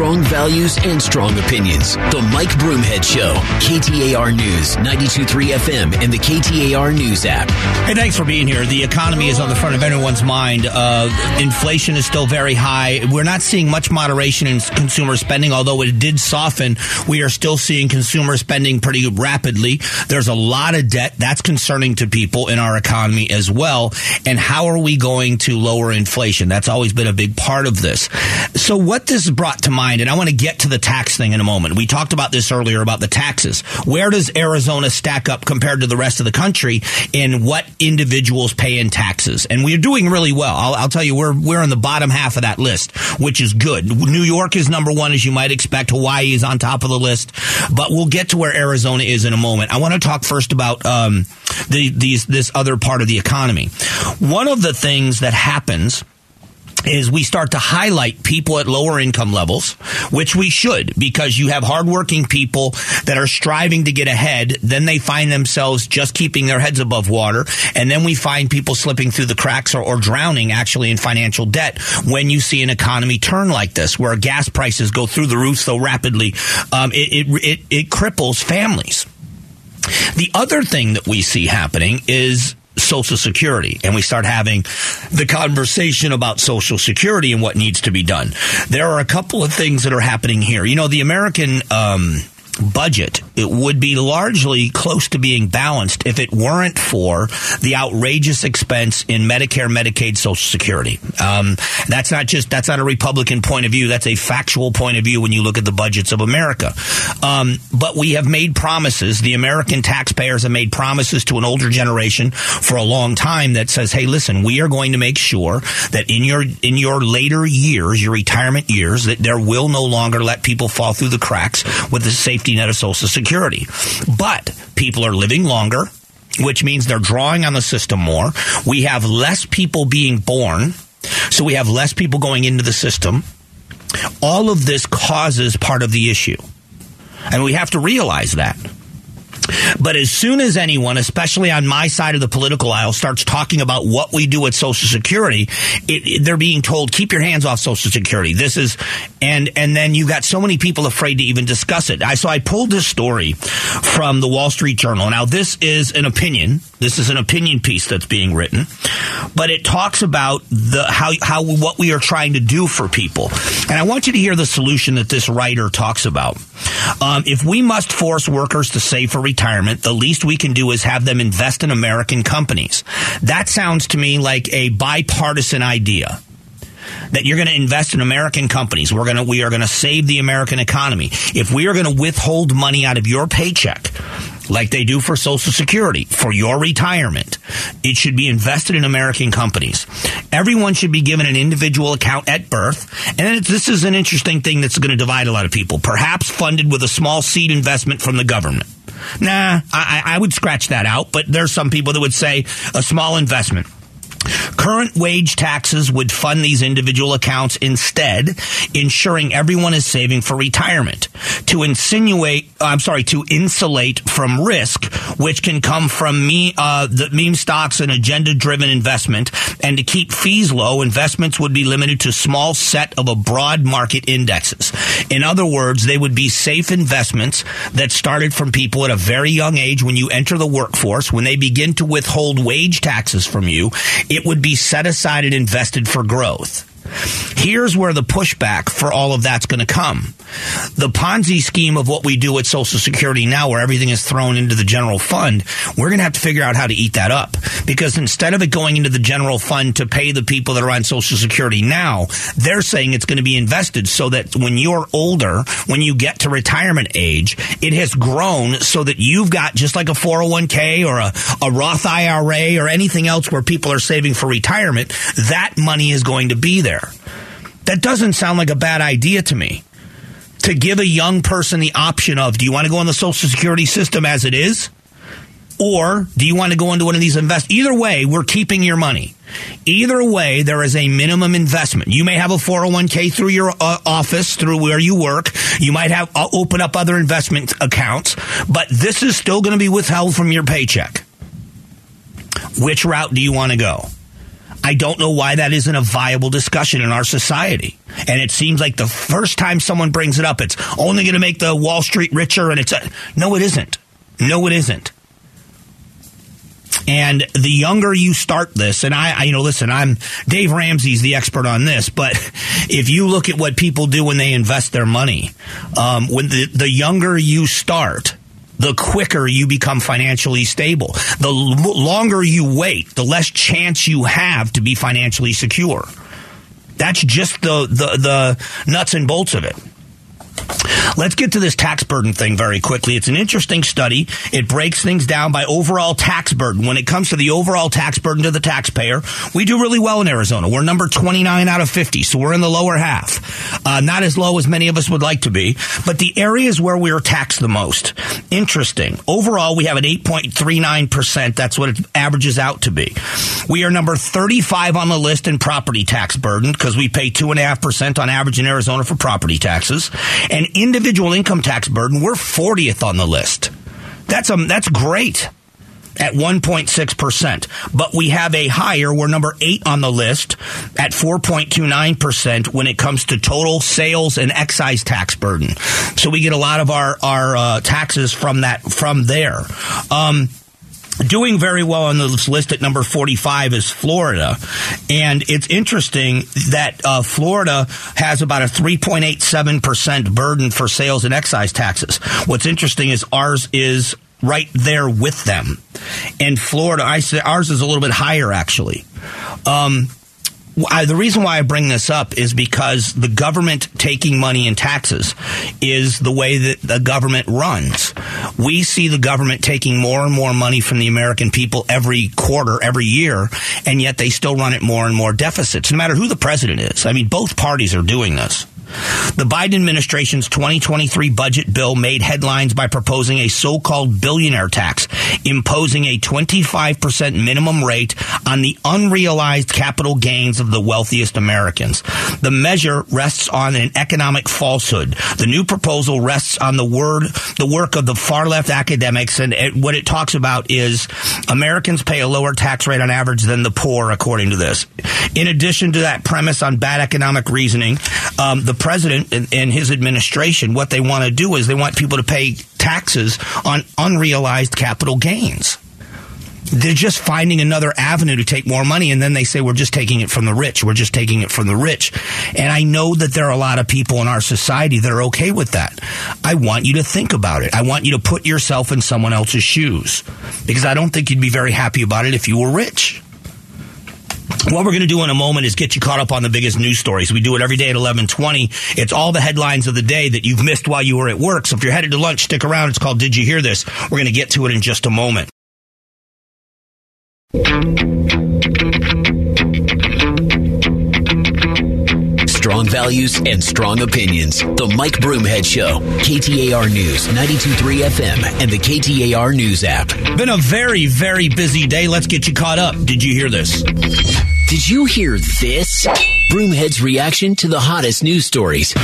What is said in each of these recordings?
Strong values and strong opinions. The Mike Broomhead Show. KTAR News, 92.3 FM, and the KTAR News app. Hey, thanks for being here. The economy is on the front of everyone's mind. Uh, inflation is still very high. We're not seeing much moderation in consumer spending, although it did soften. We are still seeing consumer spending pretty rapidly. There's a lot of debt. That's concerning to people in our economy as well. And how are we going to lower inflation? That's always been a big part of this. So what this brought to mind, and I want to get to the tax thing in a moment. We talked about this earlier about the taxes. Where does Arizona stack up compared to the rest of the country in what individuals pay in taxes? And we're doing really well. I'll, I'll tell you, we're we're in the bottom half of that list, which is good. New York is number one, as you might expect. Hawaii is on top of the list, but we'll get to where Arizona is in a moment. I want to talk first about um, the, these this other part of the economy. One of the things that happens is we start to highlight people at lower income levels, which we should because you have hardworking people that are striving to get ahead. Then they find themselves just keeping their heads above water. And then we find people slipping through the cracks or, or drowning actually in financial debt when you see an economy turn like this, where gas prices go through the roof so rapidly. Um, it, it, it, it cripples families. The other thing that we see happening is Social Security and we start having the conversation about Social Security and what needs to be done. There are a couple of things that are happening here. You know, the American um, budget, it would be largely close to being balanced if it weren't for the outrageous expense in Medicare, Medicaid, Social Security. Um, that's not just that's not a Republican point of view. That's a factual point of view when you look at the budgets of America. Um, but we have made promises. The American taxpayers have made promises to an older generation for a long time that says, "Hey, listen, we are going to make sure that in your in your later years, your retirement years, that there will no longer let people fall through the cracks with the safety safety net of Social Security. But people are living longer, which means they're drawing on the system more. We have less people being born, so we have less people going into the system. All of this causes part of the issue. And we have to realize that. But as soon as anyone, especially on my side of the political aisle, starts talking about what we do at Social Security, it, it, they're being told, keep your hands off Social Security. This is, and, and then you got so many people afraid to even discuss it. I, so I pulled this story from the Wall Street Journal. Now, this is an opinion. This is an opinion piece that's being written, but it talks about the, how, how, what we are trying to do for people. And I want you to hear the solution that this writer talks about. Um, if we must force workers to save for retirement, the least we can do is have them invest in American companies. That sounds to me like a bipartisan idea that you're going to invest in American companies. We're going to, we are going to save the American economy. If we are going to withhold money out of your paycheck, like they do for Social Security, for your retirement, it should be invested in American companies. Everyone should be given an individual account at birth. And this is an interesting thing that's going to divide a lot of people. Perhaps funded with a small seed investment from the government. Nah, I, I would scratch that out, but there's some people that would say a small investment. Current wage taxes would fund these individual accounts instead, ensuring everyone is saving for retirement. To insinuate, I'm sorry, to insulate from risk, which can come from me, uh, the meme stocks and agenda driven investment, and to keep fees low, investments would be limited to small set of a broad market indexes. In other words, they would be safe investments that started from people at a very young age when you enter the workforce, when they begin to withhold wage taxes from you, it would be set aside and invested for growth. Here's where the pushback for all of that's going to come. The Ponzi scheme of what we do at Social Security now, where everything is thrown into the general fund, we're going to have to figure out how to eat that up. Because instead of it going into the general fund to pay the people that are on Social Security now, they're saying it's going to be invested so that when you're older, when you get to retirement age, it has grown so that you've got just like a 401k or a, a Roth IRA or anything else where people are saving for retirement, that money is going to be there. That doesn't sound like a bad idea to me. To give a young person the option of, do you want to go in the Social Security system as it is? Or do you want to go into one of these invest? Either way, we're keeping your money. Either way, there is a minimum investment. You may have a 401k through your uh, office, through where you work. You might have uh, open up other investment accounts, but this is still going to be withheld from your paycheck. Which route do you want to go? I don't know why that isn't a viable discussion in our society. And it seems like the first time someone brings it up, it's only going to make the Wall Street richer. And it's a, no, it isn't. No, it isn't. And the younger you start this, and I, I, you know, listen, I'm Dave Ramsey's the expert on this, but if you look at what people do when they invest their money, um, when the, the younger you start, the quicker you become financially stable. The l- longer you wait, the less chance you have to be financially secure. That's just the, the, the nuts and bolts of it. Let's get to this tax burden thing very quickly. It's an interesting study. It breaks things down by overall tax burden. When it comes to the overall tax burden to the taxpayer, we do really well in Arizona. We're number 29 out of 50, so we're in the lower half. Uh, not as low as many of us would like to be, but the areas where we are taxed the most. Interesting. Overall, we have an 8.39%. That's what it averages out to be. We are number 35 on the list in property tax burden because we pay 2.5% on average in Arizona for property taxes. And individual income tax burden, we're 40th on the list. That's, um, that's great at 1.6%. But we have a higher, we're number eight on the list at 4.29% when it comes to total sales and excise tax burden. So we get a lot of our, our uh, taxes from that, from there. Um, Doing very well on this list at number 45 is Florida. And it's interesting that uh, Florida has about a 3.87% burden for sales and excise taxes. What's interesting is ours is right there with them. And Florida, I say ours is a little bit higher actually. Um, I, the reason why I bring this up is because the government taking money in taxes is the way that the government runs. We see the government taking more and more money from the American people every quarter, every year, and yet they still run it more and more deficits, no matter who the president is. I mean, both parties are doing this. The Biden administration's 2023 budget bill made headlines by proposing a so-called billionaire tax, imposing a 25% minimum rate on the unrealized capital gains of the wealthiest Americans. The measure rests on an economic falsehood. The new proposal rests on the word, the work of the far left academics, and it, what it talks about is Americans pay a lower tax rate on average than the poor, according to this. In addition to that premise on bad economic reasoning, um, the president and, and his administration, what they want to do is they want people to pay taxes on unrealized capital gains. They're just finding another avenue to take more money, and then they say, We're just taking it from the rich. We're just taking it from the rich. And I know that there are a lot of people in our society that are okay with that. I want you to think about it. I want you to put yourself in someone else's shoes because I don't think you'd be very happy about it if you were rich. What we're going to do in a moment is get you caught up on the biggest news stories. We do it every day at 1120. It's all the headlines of the day that you've missed while you were at work. So if you're headed to lunch, stick around. It's called Did You Hear This? We're going to get to it in just a moment. Strong values and strong opinions. The Mike Broomhead Show. KTAR News, 92.3 FM, and the KTAR News app. Been a very, very busy day. Let's get you caught up. Did you hear this? Did you hear this? Broomhead's reaction to the hottest news stories.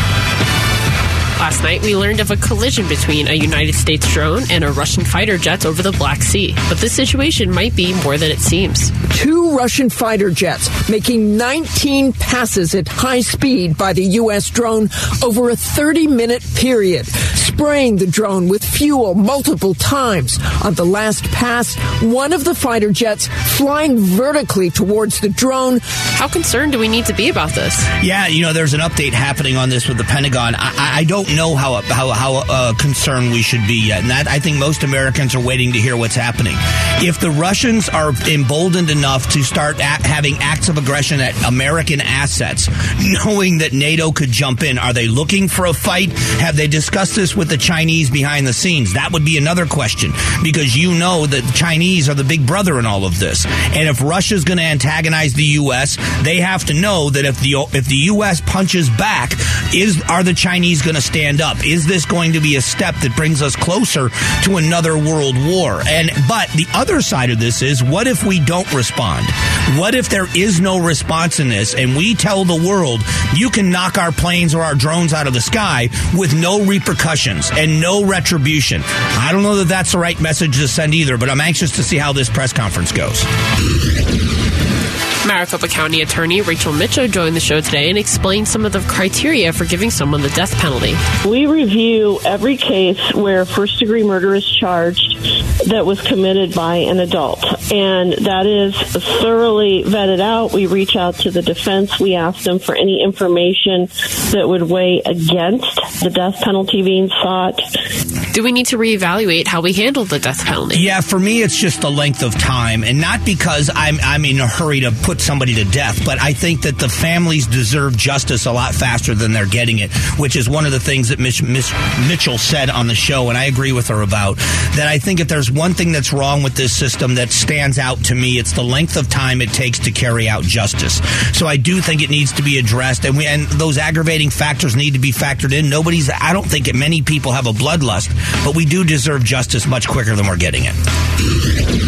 Last night, we learned of a collision between a United States drone and a Russian fighter jet over the Black Sea. But this situation might be more than it seems. Two Russian fighter jets making 19 passes at high speed by the U.S. drone over a 30 minute period, spraying the drone with fuel multiple times. On the last pass, one of the fighter jets flying vertically towards the drone. How concerned do we need to be about this? Yeah, you know, there's an update happening on this with the Pentagon. I, I don't know how how how uh, concerned we should be yet, and that I think most Americans are waiting to hear what's happening. If the Russians are emboldened enough to start having acts of aggression at American assets, knowing that NATO could jump in, are they looking for a fight? Have they discussed this with the Chinese behind the scenes? That would be another question because you know that the Chinese are the big brother in all of this, and if Russia's going to antagonize the U.S., they have to know that if the if the U.S. punches back, is are the Chinese going to stand up? Is this going to be a step that brings us closer to another world war? And but the other side of this is what if we don't respond? What if there is no response in this and we tell the world you can knock our planes or our drones out of the sky with no repercussions and no retribution? I don't know that that's the right message to send either, but I'm anxious to see how this press conference goes. Maricopa County Attorney Rachel Mitchell joined the show today and explained some of the criteria for giving someone the death penalty. We review every case where first degree murder is charged that was committed by an adult. And that is thoroughly vetted out. We reach out to the defense. We ask them for any information that would weigh against the death penalty being sought. Do we need to reevaluate how we handle the death penalty? Yeah, for me, it's just the length of time, and not because I'm I'm in a hurry to put somebody to death, but I think that the families deserve justice a lot faster than they're getting it, which is one of the things that Miss, Miss Mitchell said on the show, and I agree with her about that. I think if there's one thing that's wrong with this system that stands out to me, it's the length of time it takes to carry out justice. So I do think it needs to be addressed, and we and those aggravating factors need to be factored in. Nobody's. I don't think many people have a bloodlust, but we do deserve justice much quicker than we're getting it.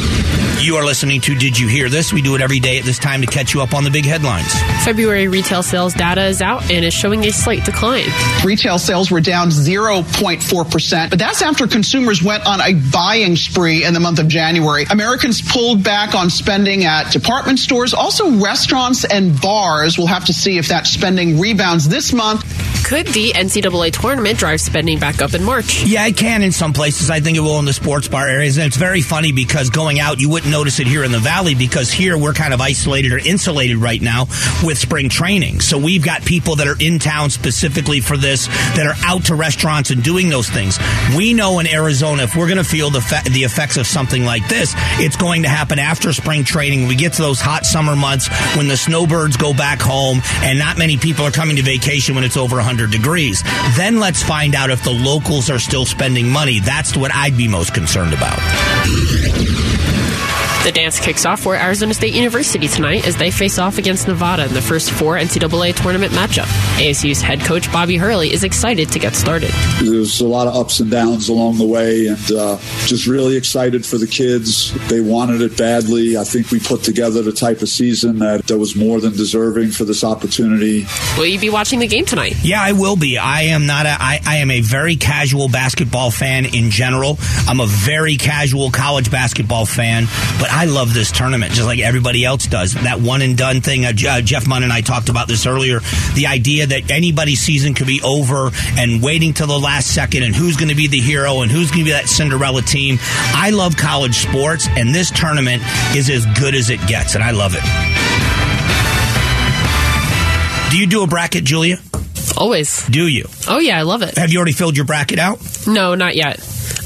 You are listening to Did You Hear This? We do it every day at this time to catch you up on the big headlines. February retail sales data is out and is showing a slight decline. Retail sales were down 0.4%, but that's after consumers went on a buying spree in the month of January. Americans pulled back on spending at department stores, also restaurants and bars. We'll have to see if that spending rebounds this month. Could the NCAA tournament drive spending back up in March? Yeah, it can in some places. I think it will in the sports bar areas. And it's very funny because going out, you wouldn't notice it here in the Valley because here we're kind of isolated or insulated right now with spring training. So we've got people that are in town specifically for this that are out to restaurants and doing those things. We know in Arizona, if we're going to feel the, fe- the effects of something like this, it's going to happen after spring training. We get to those hot summer months when the snowbirds go back home and not many people are coming to vacation when it's over 100 degrees. Then let's find out if the locals are still spending money. That's what I'd be most concerned about. The dance kicks off for Arizona State University tonight as they face off against Nevada in the first four NCAA tournament matchup. ASU's head coach Bobby Hurley is excited to get started. There's a lot of ups and downs along the way, and uh, just really excited for the kids. They wanted it badly. I think we put together the type of season that, that was more than deserving for this opportunity. Will you be watching the game tonight? Yeah, I will be. I am not a. I, I am a very casual basketball fan in general. I'm a very casual college basketball fan, but I love this tournament just like everybody else does. That one and done thing. Uh, Jeff Munn and I talked about this earlier. The idea that anybody's season could be over and waiting till the last second and who's going to be the hero and who's going to be that Cinderella team. I love college sports, and this tournament is as good as it gets, and I love it. Do you do a bracket, Julia? Always. Do you? Oh, yeah, I love it. Have you already filled your bracket out? No, not yet.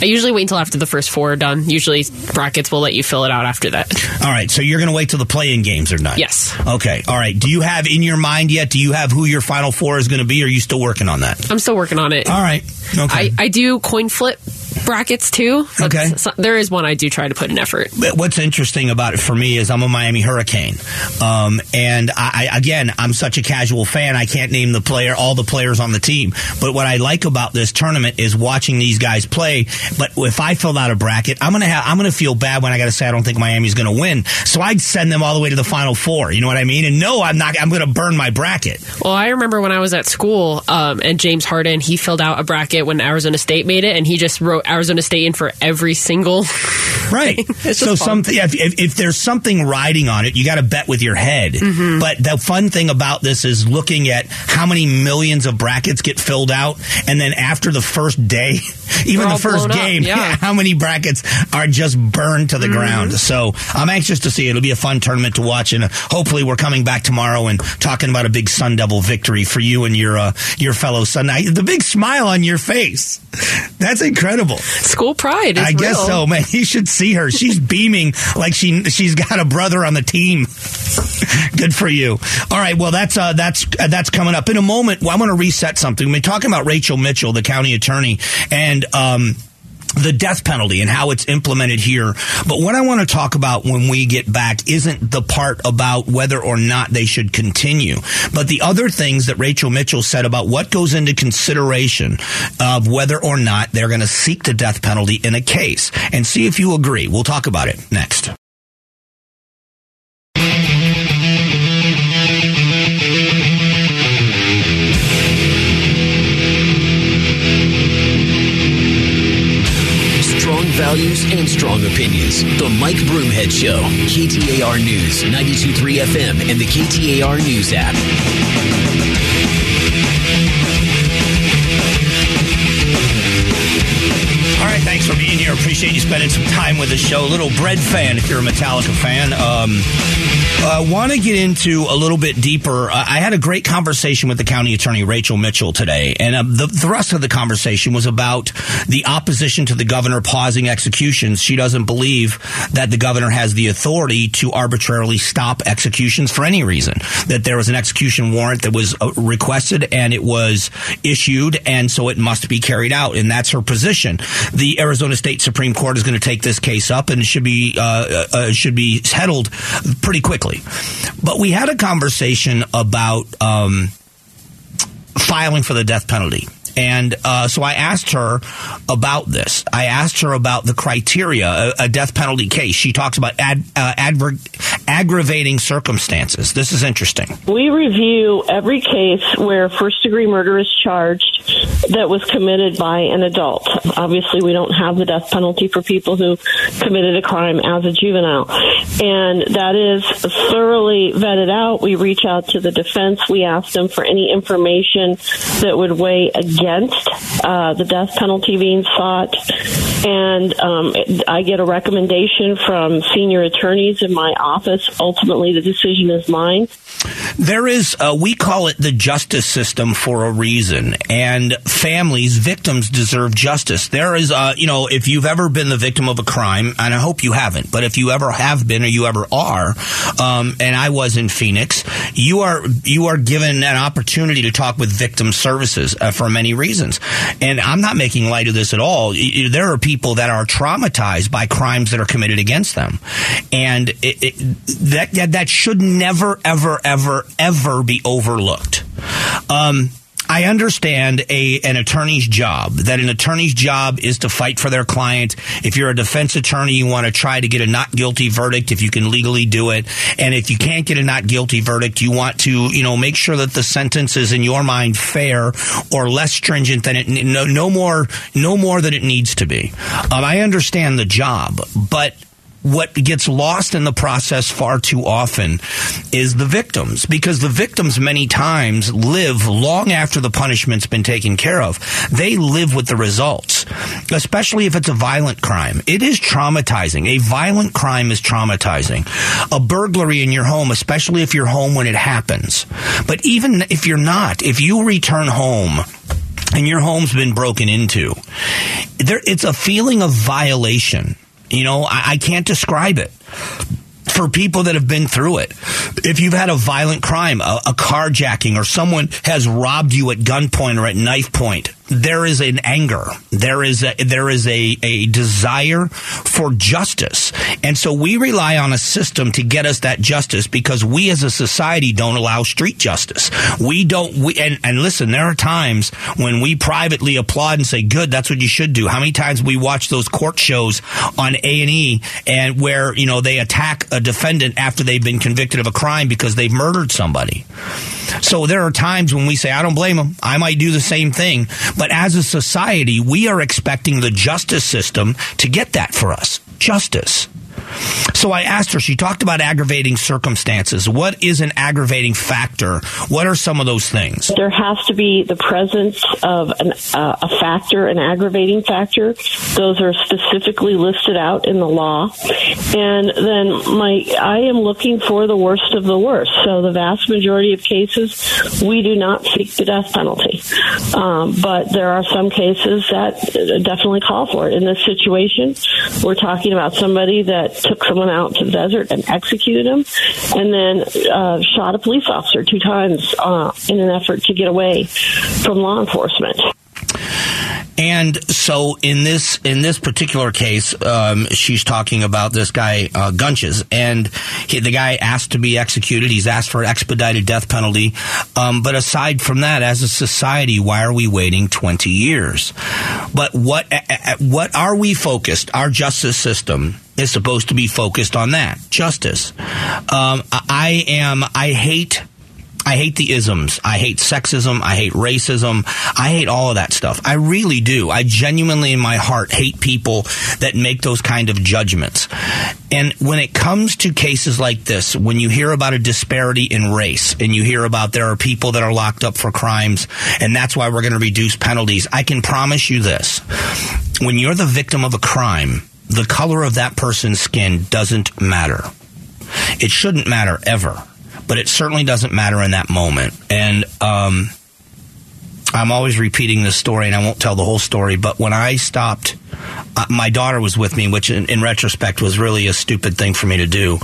I usually wait until after the first four are done. Usually, brackets will let you fill it out after that. All right, so you're going to wait till the play-in games are done. Yes. Okay. All right. Do you have in your mind yet? Do you have who your final four is going to be? Or are you still working on that? I'm still working on it. All right. Okay. I, I do coin flip brackets too. Okay. So there is one I do try to put an effort. But what's interesting about it for me is I'm a Miami Hurricane, um, and I, I again I'm such a casual fan. I can't name the player, all the players on the team. But what I like about this tournament is watching these guys play. But if I filled out a bracket, I'm gonna have I'm gonna feel bad when I got to say I don't think Miami's gonna win. So I'd send them all the way to the final four. You know what I mean? And no, I'm not. I'm gonna burn my bracket. Well, I remember when I was at school, um, and James Harden he filled out a bracket when Arizona State made it, and he just wrote Arizona State in for every single. Right. So something if, if, if there's something riding on it, you got to bet with your head. Mm-hmm. But the fun thing about this is looking at how many millions of brackets get filled out, and then after the first day, even the first game, yeah. how many brackets are just burned to the Mm-hmm. ground. So I'm anxious to see. It'll be a fun tournament to watch, and uh, hopefully we're coming back tomorrow and talking about a big Sun Devil victory for you and your uh, your fellow Sun. The big smile on your face. That's incredible. School pride. Is I guess real. so, man. You should see her. She's beaming like she she's got a brother on the team. Good for you. All right, well that's uh, that's uh, that's coming up in a moment. Well, I'm going to reset something. Been talking about Rachel Mitchell, the county attorney, and. um the death penalty and how it's implemented here. But what I want to talk about when we get back isn't the part about whether or not they should continue, but the other things that Rachel Mitchell said about what goes into consideration of whether or not they're going to seek the death penalty in a case and see if you agree. We'll talk about it next. Strong opinions. The Mike Broomhead Show, KTAR News, 923 FM, and the KTAR News app. All right, thanks for being here. Appreciate you spending some time with the show. Little bread fan if you're a Metallica fan. Um, I want to get into a little bit deeper. I had a great conversation with the county attorney Rachel Mitchell today, and uh, the, thrust of the conversation was about the opposition to the governor pausing executions. She doesn't believe that the governor has the authority to arbitrarily stop executions for any reason. That there was an execution warrant that was uh, requested and it was issued, and so it must be carried out, and that's her position. The Arizona State Supreme Court is going to take this case up, and it should be uh, uh, should be settled pretty quickly. But we had a conversation about um, filing for the death penalty. And uh, so I asked her about this. I asked her about the criteria, a, a death penalty case. She talks about ad, uh, adver- aggravating circumstances. This is interesting. We review every case where first degree murder is charged that was committed by an adult. Obviously, we don't have the death penalty for people who committed a crime as a juvenile. And that is thoroughly vetted out. We reach out to the defense. We ask them for any information that would weigh against uh, the death penalty being sought. And um, I get a recommendation from senior attorneys in my office. Ultimately, the decision is mine. There is, uh, we call it the justice system for a reason. And families, victims deserve justice. There is, uh, you know, if you've ever been the victim of a crime, and I hope you haven't, but if you ever have been or you ever are, um, and I was in Phoenix, you are, you are given an opportunity to talk with victim services uh, for many reasons. And I'm not making light of this at all. There are people that are traumatized by crimes that are committed against them. And it, it, that, that, that should never, ever, ever, ever be overlooked. Um, I understand a an attorney's job. That an attorney's job is to fight for their client. If you're a defense attorney, you want to try to get a not guilty verdict if you can legally do it. And if you can't get a not guilty verdict, you want to you know make sure that the sentence is in your mind fair or less stringent than it no, no more no more than it needs to be. Um, I understand the job, but what gets lost in the process far too often is the victims because the victims many times live long after the punishment's been taken care of. They live with the results, especially if it's a violent crime. It is traumatizing. A violent crime is traumatizing. A burglary in your home, especially if you're home when it happens. But even if you're not, if you return home and your home's been broken into, there, it's a feeling of violation you know, I, I can't describe it for people that have been through it. If you've had a violent crime, a, a carjacking, or someone has robbed you at gunpoint or at knife point, there is an anger. There is a, there is a, a desire for justice. And so we rely on a system to get us that justice because we as a society don't allow street justice. We don't, we, and, and listen, there are times when we privately applaud and say, good, that's what you should do. How many times we watch those court shows on A&E and where, you know, they attack a defendant after they've been convicted of a crime because they've murdered somebody. So there are times when we say, I don't blame them. I might do the same thing. But as a society, we are expecting the justice system to get that for us. Justice. So I asked her, she talked about aggravating circumstances. What is an aggravating factor? What are some of those things? There has to be the presence of an, uh, a factor, an aggravating factor. Those are specifically listed out in the law. And then my, I am looking for the worst of the worst. So the vast majority of cases, we do not seek the death penalty. Um, but there are some cases that definitely call for it. In this situation, we're talking about somebody that took someone out to the desert and executed him, and then uh, shot a police officer two times uh, in an effort to get away from law enforcement. And so in this in this particular case, um, she's talking about this guy uh, Gunches, and he, the guy asked to be executed. He's asked for expedited death penalty. Um, but aside from that, as a society, why are we waiting twenty years? But what what are we focused? Our justice system is supposed to be focused on that justice. Um, I am. I hate I hate the isms. I hate sexism. I hate racism. I hate all of that stuff. I really do. I genuinely, in my heart, hate people that make those kind of judgments. And when it comes to cases like this, when you hear about a disparity in race and you hear about there are people that are locked up for crimes and that's why we're going to reduce penalties, I can promise you this. When you're the victim of a crime, the color of that person's skin doesn't matter. It shouldn't matter ever but it certainly doesn't matter in that moment. And um, I'm always repeating this story, and I won't tell the whole story. But when I stopped uh, my daughter was with me, which in, in, retrospect was really a stupid thing for me to do.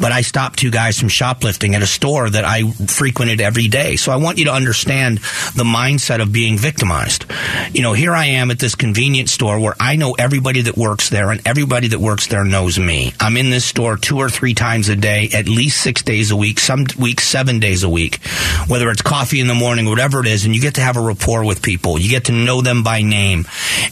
But I stopped two guys from shoplifting at a store that I frequented every day. So I want you to understand the mindset of being victimized. You know, here I am at this convenience store where I know everybody that works there and everybody that works there knows me. I'm in this store two or three times a day, at least six days a week, some weeks seven days a week, whether it's coffee in the morning, whatever it is, and you get to have a rapport with people. You get to know them by name.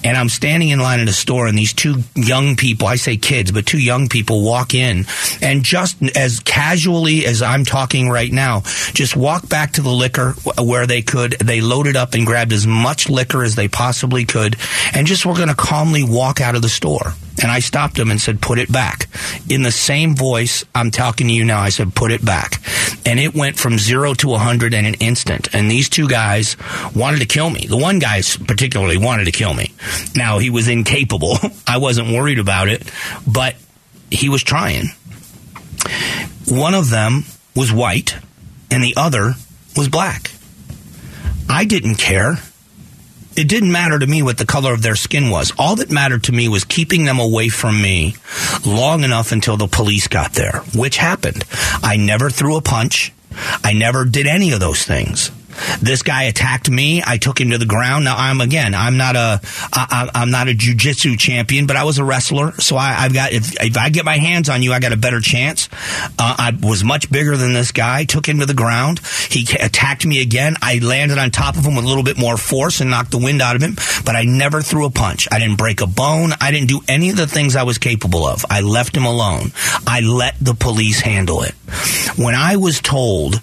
And I'm standing in line at a store and these two young people, I say kids, but two young people walk in and just as casually as I'm talking right now, just walk back to the liquor where they could. They loaded up and grabbed as much liquor as they possibly could and just were going to calmly walk out of the store. And I stopped them and said, put it back. In the same voice I'm talking to you now, I said, put it back. And it went from zero to a 100 in an instant. And these two guys wanted to kill me. The one guy particularly wanted to kill me. Now, he was incapable. I wasn't worried about it, but he was trying. One of them was white, and the other was black. I didn't care it didn't matter to me what the color of their skin was. All that mattered to me was keeping them away from me long enough until the police got there, which happened. I never threw a punch. I never did any of those things. This guy attacked me. I took him to the ground. Now I'm again. I'm not a. I, I'm not a jujitsu champion, but I was a wrestler. So I, have got. If, if I get my hands on you, I got a better chance. Uh, I was much bigger than this guy. Took him to the ground. He attacked me again. I landed on top of him with a little bit more force and knocked the wind out of him. But I never threw a punch. I didn't break a bone. I didn't do any of the things I was capable of. I left him alone. I let the police handle it. When I was told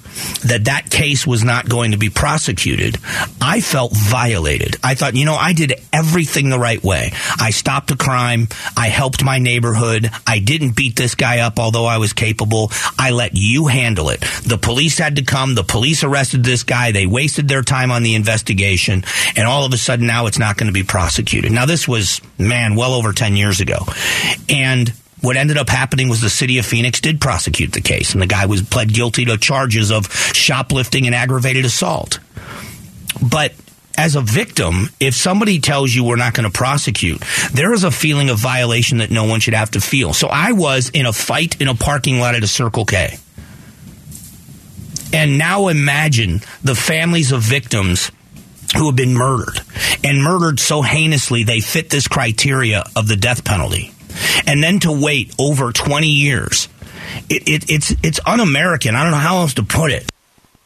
that that case was not going to be prosecuted, I felt violated. I thought, you know, I did everything the right way. I stopped a crime. I helped my neighborhood. I didn't beat this guy up, although I was capable. I let you handle it. The police had to come. The police arrested this guy. They wasted their time on the investigation. And all of a sudden now it's not going to be prosecuted. Now this was, man, well over 10 years ago. And what ended up happening was the city of Phoenix did prosecute the case, and the guy was pled guilty to charges of shoplifting and aggravated assault. But as a victim, if somebody tells you we're not going to prosecute, there is a feeling of violation that no one should have to feel. So I was in a fight in a parking lot at a Circle K. And now imagine the families of victims who have been murdered and murdered so heinously they fit this criteria of the death penalty and then to wait over 20 years, it, it, it's it's un-American. I don't know how else to put it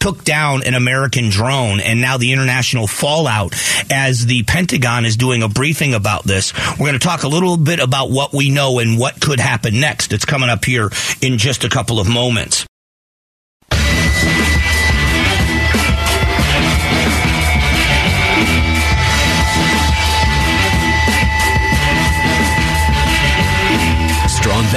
took down an American drone and now the international fallout as the Pentagon is doing a briefing about this. We're going to talk a little bit about what we know and what could happen next. It's coming up here in just a couple of moments.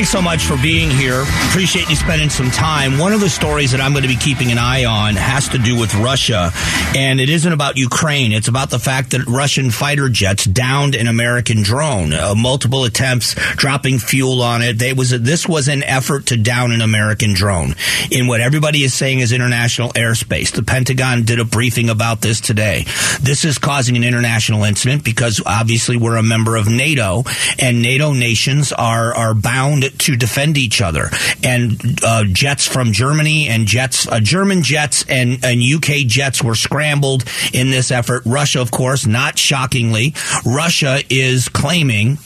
Thanks so much for being here. Appreciate you spending some time. One of the stories that I'm going to be keeping an eye on has to do with Russia, and it isn't about Ukraine. It's about the fact that Russian fighter jets downed an American drone. Uh, multiple attempts, dropping fuel on it. They was this was an effort to down an American drone in what everybody is saying is international airspace. The Pentagon did a briefing about this today. This is causing an international incident because obviously we're a member of NATO, and NATO nations are are bound to defend each other. And uh, jets from Germany and jets, uh, German jets and, and UK jets were scrambled in this effort. Russia, of course, not shockingly, Russia is claiming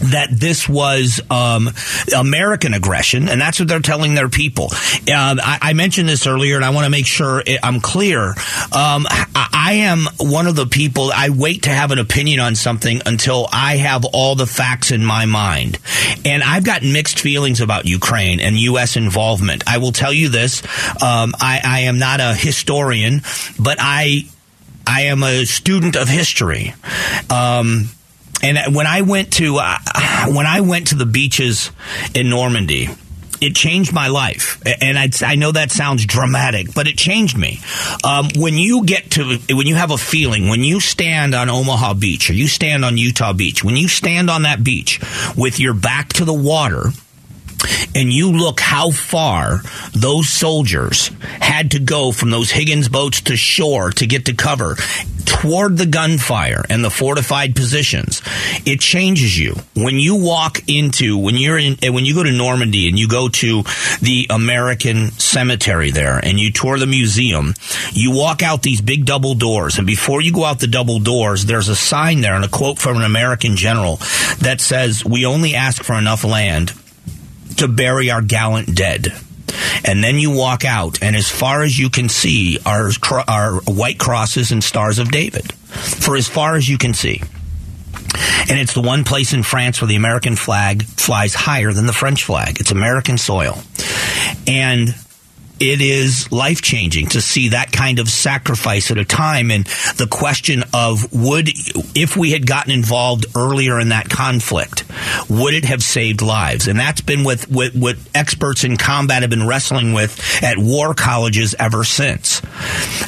that this was um, American aggression, and that's what they're telling their people. Uh, I, I, mentioned this earlier, and I want to make sure I'm clear. Um, I, I am one of the people, I wait to have an opinion on something until I have all the facts in my mind. And I've got mixed feelings about Ukraine and U.S. involvement. I will tell you this um, I, I am not a historian, but I. I am a student of history. Um, and when I went to uh, when I went to the beaches in Normandy, it changed my life. And I, I know that sounds dramatic, but it changed me. Um, when you get to, when you have a feeling, when you stand on Omaha Beach or you stand on Utah Beach, when you stand on that beach with your back to the water, and you look how far those soldiers had to go from those Higgins boats to shore to get to cover toward the gunfire and the fortified positions, it changes you. When you walk into, when you're in, when you go to Normandy and you go to the American cemetery there and you tour the museum, you walk out these big double doors. And before you go out the double doors, there's a sign there and a quote from an American general that says, We only ask for enough land to bury our gallant dead. And then you walk out, and as far as you can see are, are white crosses and stars of David. For as far as you can see. And it's the one place in France where the American flag flies higher than the French flag. It's American soil. And it is life changing to see that kind of sacrifice at a time. And the question of would, if we had gotten involved earlier in that conflict, would it have saved lives? And that's been with, with what experts in combat have been wrestling with at war colleges ever since.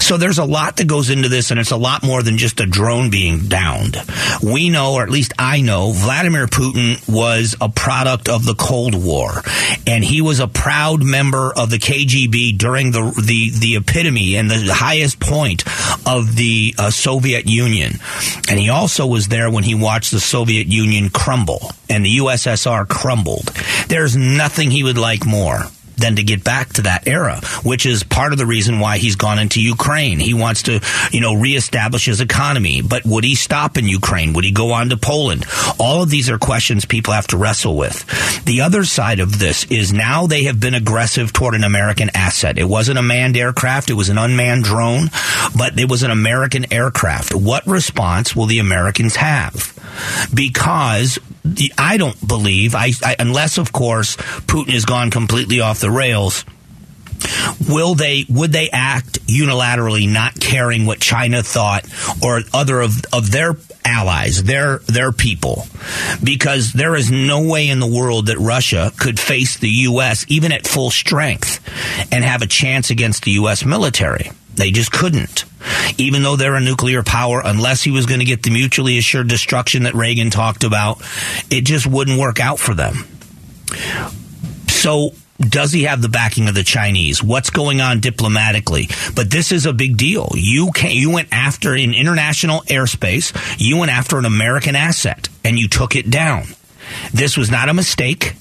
So there's a lot that goes into this, and it's a lot more than just a drone being downed. We know, or at least I know, Vladimir Putin was a product of the Cold War, and he was a proud member of the KGB during the the the epitome and the highest point of the uh, Soviet Union, and he also was there when he watched the Soviet Union crumble and the USSR crumbled. There's nothing he would like more than to get back to that era, which is part of the reason why he's gone into Ukraine. He wants to, you know, reestablish his economy. But would he stop in Ukraine? Would he go on to Poland? All of these are questions people have to wrestle with. The other side of this is now they have been aggressive toward an American asset. It wasn't a manned aircraft, it was an unmanned drone, but it was an American aircraft. What response will the Americans have? Because I don't believe, I, I, unless of course Putin has gone completely off the rails. Will they? Would they act unilaterally, not caring what China thought or other of of their allies, their their people? Because there is no way in the world that Russia could face the U.S. even at full strength and have a chance against the U.S. military. They just couldn't. Even though they're a nuclear power, unless he was going to get the mutually assured destruction that Reagan talked about, it just wouldn't work out for them. So, does he have the backing of the Chinese? What's going on diplomatically? But this is a big deal. You can you went after in international airspace, you went after an American asset and you took it down. This was not a mistake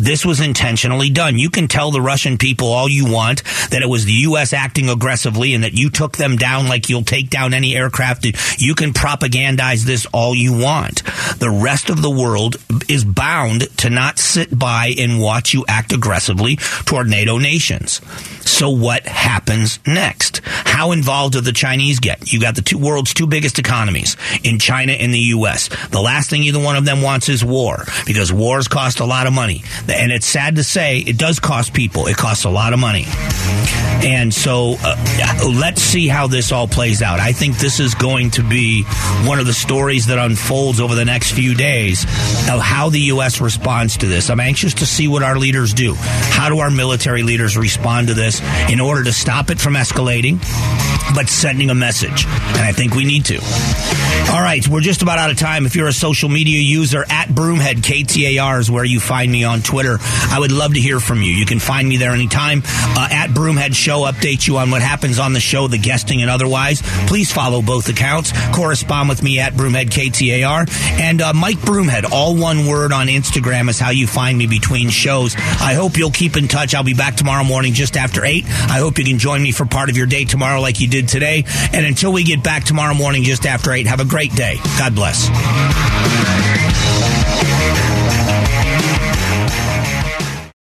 this was intentionally done. You can tell the Russian people all you want that it was the U.S. acting aggressively and that you took them down like you'll take down any aircraft. You can propagandize this all you want. The rest of the world is bound to not sit by and watch you act aggressively toward NATO nations. So what happens next? How involved do the Chinese get? You got the two world's two biggest economies in China and the U.S. The last thing either one of them wants is war because wars cost a lot of money. And it's sad to say it does cost people. It costs a lot of money. And so uh, let's see how this all plays out. I think this is going to be one of the stories that unfolds over the next few days of how the U.S. responds to this. I'm anxious to see what our leaders do. How do our military leaders respond to this in order to stop it from escalating, but sending a message? And I think we need to. All right, we're just about out of time. If you're a social media user, at Broomhead, KTAR is where you find me on Twitter. I would love to hear from you. You can find me there anytime. Uh, at Broomhead Show, updates you on what happens on the show, the guesting and otherwise. Please follow both accounts. Correspond with me at Broomhead, KTAR. And uh, Mike Broomhead, all one word on Instagram is how you find me between shows. I hope you'll keep in touch. I'll be back tomorrow morning just after 8. I hope you can join me for part of your day tomorrow like you did today. And until we get back tomorrow morning just after 8, have a great day. God bless.